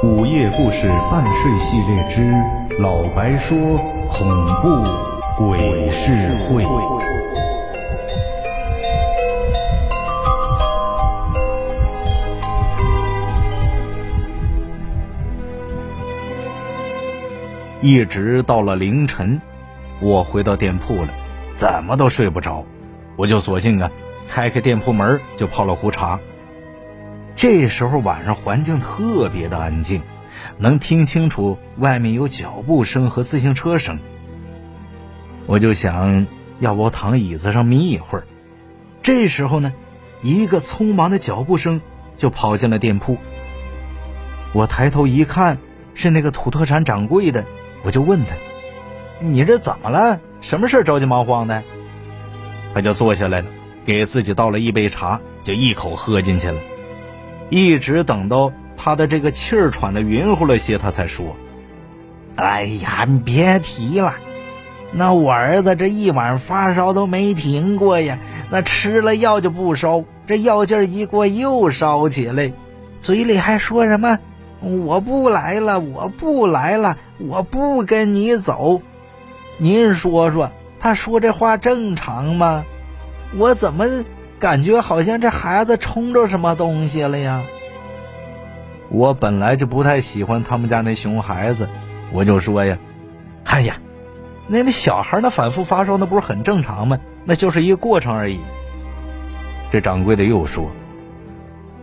午夜故事半睡系列之老白说恐怖鬼事会。一直到了凌晨，我回到店铺了，怎么都睡不着，我就索性啊，开开店铺门就泡了壶茶。这时候晚上环境特别的安静，能听清楚外面有脚步声和自行车声。我就想要不躺椅子上眯一会儿。这时候呢，一个匆忙的脚步声就跑进了店铺。我抬头一看，是那个土特产掌柜的。我就问他：“你这怎么了？什么事着急忙慌的？”他就坐下来了，给自己倒了一杯茶，就一口喝进去了。一直等到他的这个气儿喘的匀乎了些，他才说：“哎呀，你别提了，那我儿子这一晚发烧都没停过呀，那吃了药就不烧，这药劲儿一过又烧起来，嘴里还说什么。”我不来了，我不来了，我不跟你走。您说说，他说这话正常吗？我怎么感觉好像这孩子冲着什么东西了呀？我本来就不太喜欢他们家那熊孩子，我就说呀：“哎呀，那那小孩那反复发烧，那不是很正常吗？那就是一个过程而已。”这掌柜的又说：“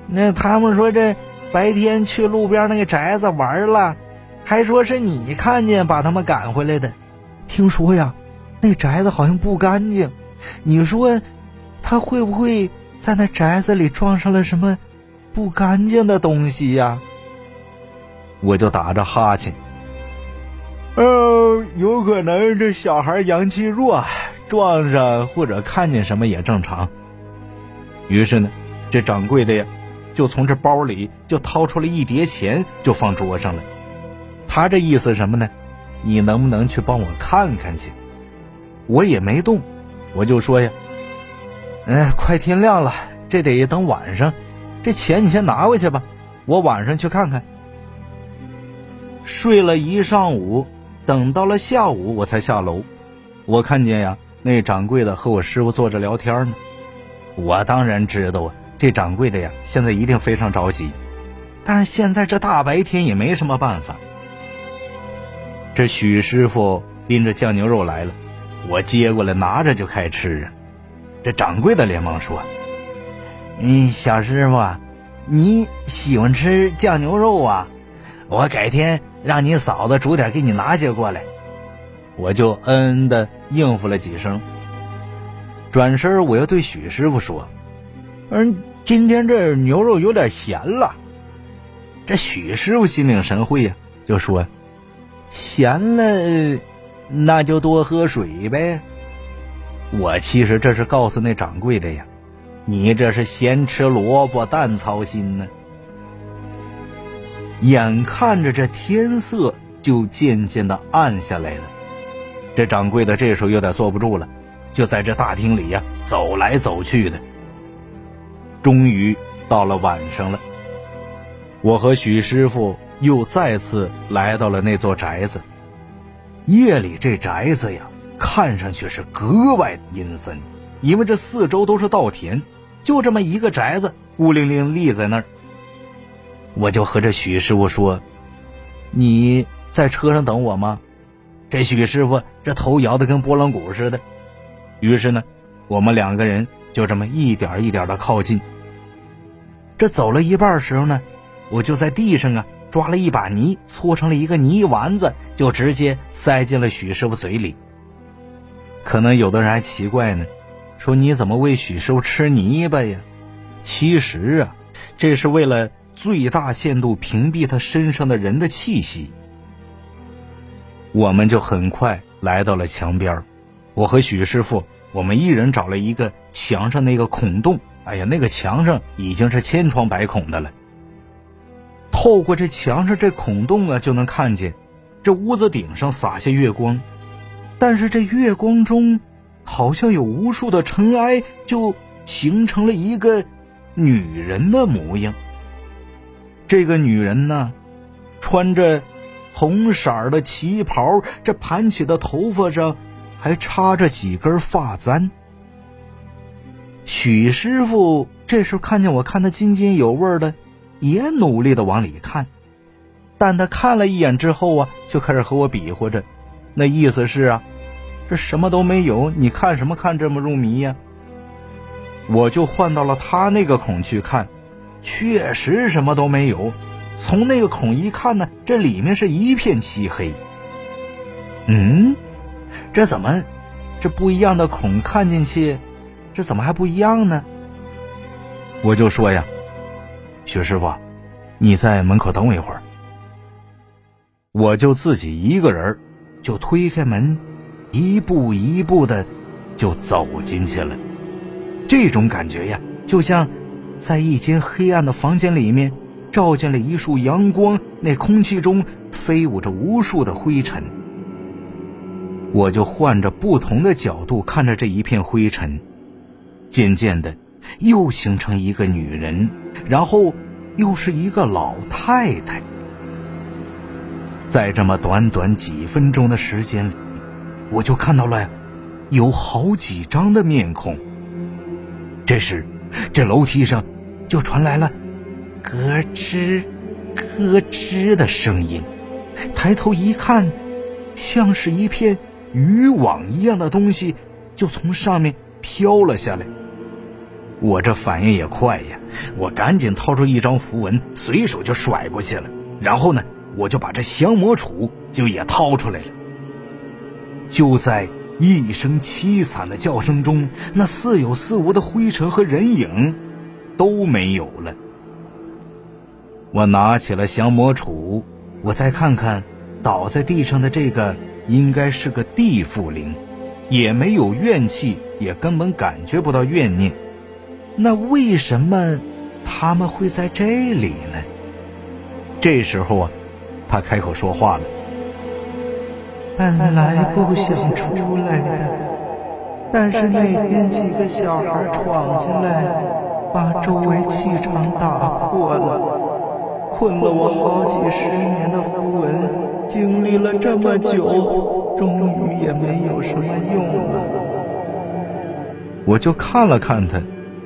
那他们说这……”白天去路边那个宅子玩了，还说是你看见把他们赶回来的。听说呀，那宅子好像不干净。你说，他会不会在那宅子里撞上了什么不干净的东西呀？我就打着哈欠。呃，有可能这小孩阳气弱，撞上或者看见什么也正常。于是呢，这掌柜的呀。就从这包里就掏出了一叠钱，就放桌上了。他这意思什么呢？你能不能去帮我看看去？我也没动，我就说呀，哎，快天亮了，这得等晚上。这钱你先拿回去吧，我晚上去看看。睡了一上午，等到了下午我才下楼。我看见呀，那掌柜的和我师傅坐着聊天呢。我当然知道啊。这掌柜的呀，现在一定非常着急，但是现在这大白天也没什么办法。这许师傅拎着酱牛肉来了，我接过来拿着就开吃啊。这掌柜的连忙说：“嗯，小师傅，你喜欢吃酱牛肉啊？我改天让你嫂子煮点给你拿些过来。”我就嗯嗯的应付了几声，转身我又对许师傅说。嗯，今天这牛肉有点咸了。这许师傅心领神会呀，就说：“咸了，那就多喝水呗。”我其实这是告诉那掌柜的呀，你这是咸吃萝卜淡操心呢。眼看着这天色就渐渐的暗下来了，这掌柜的这时候有点坐不住了，就在这大厅里呀走来走去的。终于到了晚上了，我和许师傅又再次来到了那座宅子。夜里这宅子呀，看上去是格外阴森，因为这四周都是稻田，就这么一个宅子孤零零立在那儿。我就和这许师傅说：“你在车上等我吗？”这许师傅这头摇得跟拨浪鼓似的。于是呢，我们两个人就这么一点一点的靠近。这走了一半时候呢，我就在地上啊抓了一把泥，搓成了一个泥丸子，就直接塞进了许师傅嘴里。可能有的人还奇怪呢，说你怎么喂许师傅吃泥巴呀？其实啊，这是为了最大限度屏蔽他身上的人的气息。我们就很快来到了墙边我和许师傅，我们一人找了一个墙上那个孔洞。哎呀，那个墙上已经是千疮百孔的了。透过这墙上这孔洞啊，就能看见这屋子顶上洒下月光，但是这月光中好像有无数的尘埃，就形成了一个女人的模样。这个女人呢，穿着红色的旗袍，这盘起的头发上还插着几根发簪。许师傅这时候看见我看得津津有味的，也努力的往里看，但他看了一眼之后啊，就开始和我比划着，那意思是啊，这什么都没有，你看什么看这么入迷呀？我就换到了他那个孔去看，确实什么都没有。从那个孔一看呢，这里面是一片漆黑。嗯，这怎么，这不一样的孔看进去？这怎么还不一样呢？我就说呀，薛师傅，你在门口等我一会儿。我就自己一个人，就推开门，一步一步的就走进去了。这种感觉呀，就像在一间黑暗的房间里面，照进了一束阳光，那空气中飞舞着无数的灰尘。我就换着不同的角度看着这一片灰尘。渐渐的，又形成一个女人，然后又是一个老太太。在这么短短几分钟的时间里，我就看到了有好几张的面孔。这时，这楼梯上就传来了咯吱、咯吱的声音。抬头一看，像是一片渔网一样的东西就从上面飘了下来。我这反应也快呀，我赶紧掏出一张符文，随手就甩过去了。然后呢，我就把这降魔杵就也掏出来了。就在一声凄惨的叫声中，那似有似无的灰尘和人影都没有了。我拿起了降魔杵，我再看看倒在地上的这个，应该是个地缚灵，也没有怨气，也根本感觉不到怨念。那为什么他们会在这里呢？这时候啊，他开口说话了：“本来不想出来的，但是那天几个小孩闯进来，把周围气场打破了，困了我好几十年的符文，经历了这么久，终于也没有什么用了。”我就看了看他。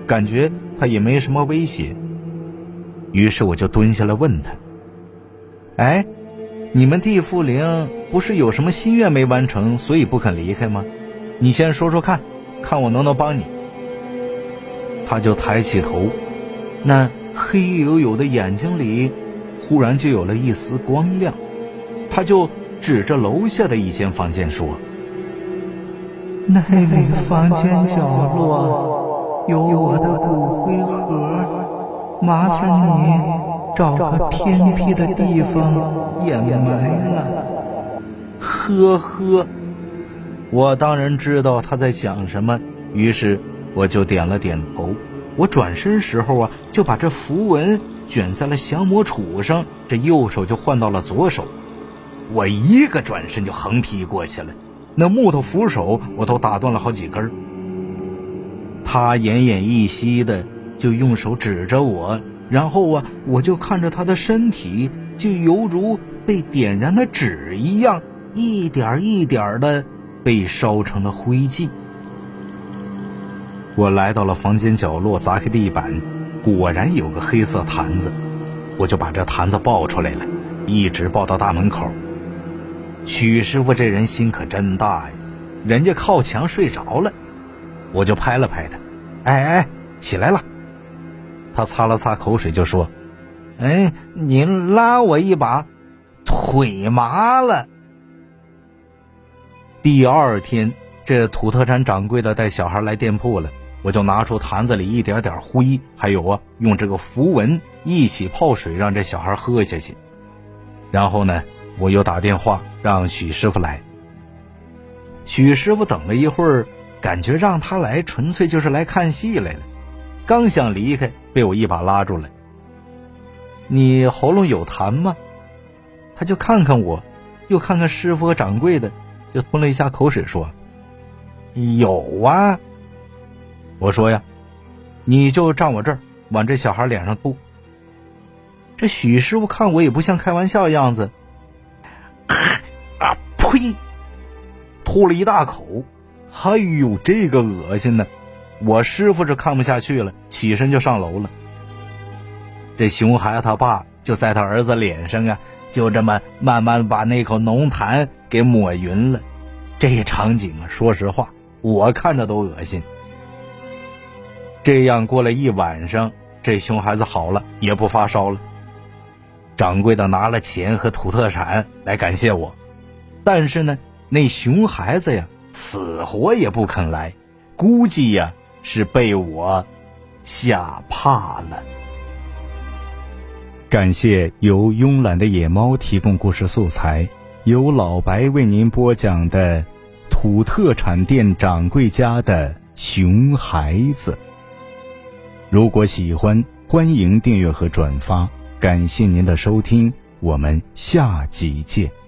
感觉他也没什么威胁，于是我就蹲下来问他：“哎，你们地缚灵不是有什么心愿没完成，所以不肯离开吗？你先说说看，看我能不能帮你。”他就抬起头，那黑黝黝的眼睛里忽然就有了一丝光亮，他就指着楼下的一间房间说：“那里房间角落。”有我的骨灰盒，麻烦你找个偏僻的地方掩埋了。呵呵，我当然知道他在想什么，于是我就点了点头。我转身时候啊，就把这符文卷在了降魔杵上，这右手就换到了左手。我一个转身就横劈过去了，那木头扶手我都打断了好几根。他奄奄一息的，就用手指着我，然后啊，我就看着他的身体，就犹如被点燃的纸一样，一点一点的被烧成了灰烬。我来到了房间角落，砸开地板，果然有个黑色坛子，我就把这坛子抱出来了，一直抱到大门口。许师傅这人心可真大呀，人家靠墙睡着了。我就拍了拍他，哎哎，起来了。他擦了擦口水，就说：“哎，您拉我一把，腿麻了。”第二天，这土特产掌柜的带小孩来店铺了，我就拿出坛子里一点点灰，还有啊，用这个符文一起泡水，让这小孩喝下去。然后呢，我又打电话让许师傅来。许师傅等了一会儿。感觉让他来，纯粹就是来看戏来了。刚想离开，被我一把拉住了。你喉咙有痰吗？他就看看我，又看看师傅和掌柜的，就吞了一下口水说：“有啊。”我说呀：“你就站我这儿，往这小孩脸上吐。”这许师傅看我也不像开玩笑样子，啊呸！吐了一大口，哎呦，这个恶心呢！我师傅是看不下去了，起身就上楼了。这熊孩子他爸就在他儿子脸上啊，就这么慢慢把那口浓痰给抹匀了。这场景啊，说实话，我看着都恶心。这样过了一晚上，这熊孩子好了，也不发烧了。掌柜的拿了钱和土特产来感谢我，但是呢，那熊孩子呀，死活也不肯来，估计呀是被我吓怕了。感谢由慵懒的野猫提供故事素材，由老白为您播讲的土特产店掌柜家的熊孩子。如果喜欢，欢迎订阅和转发。感谢您的收听，我们下集见。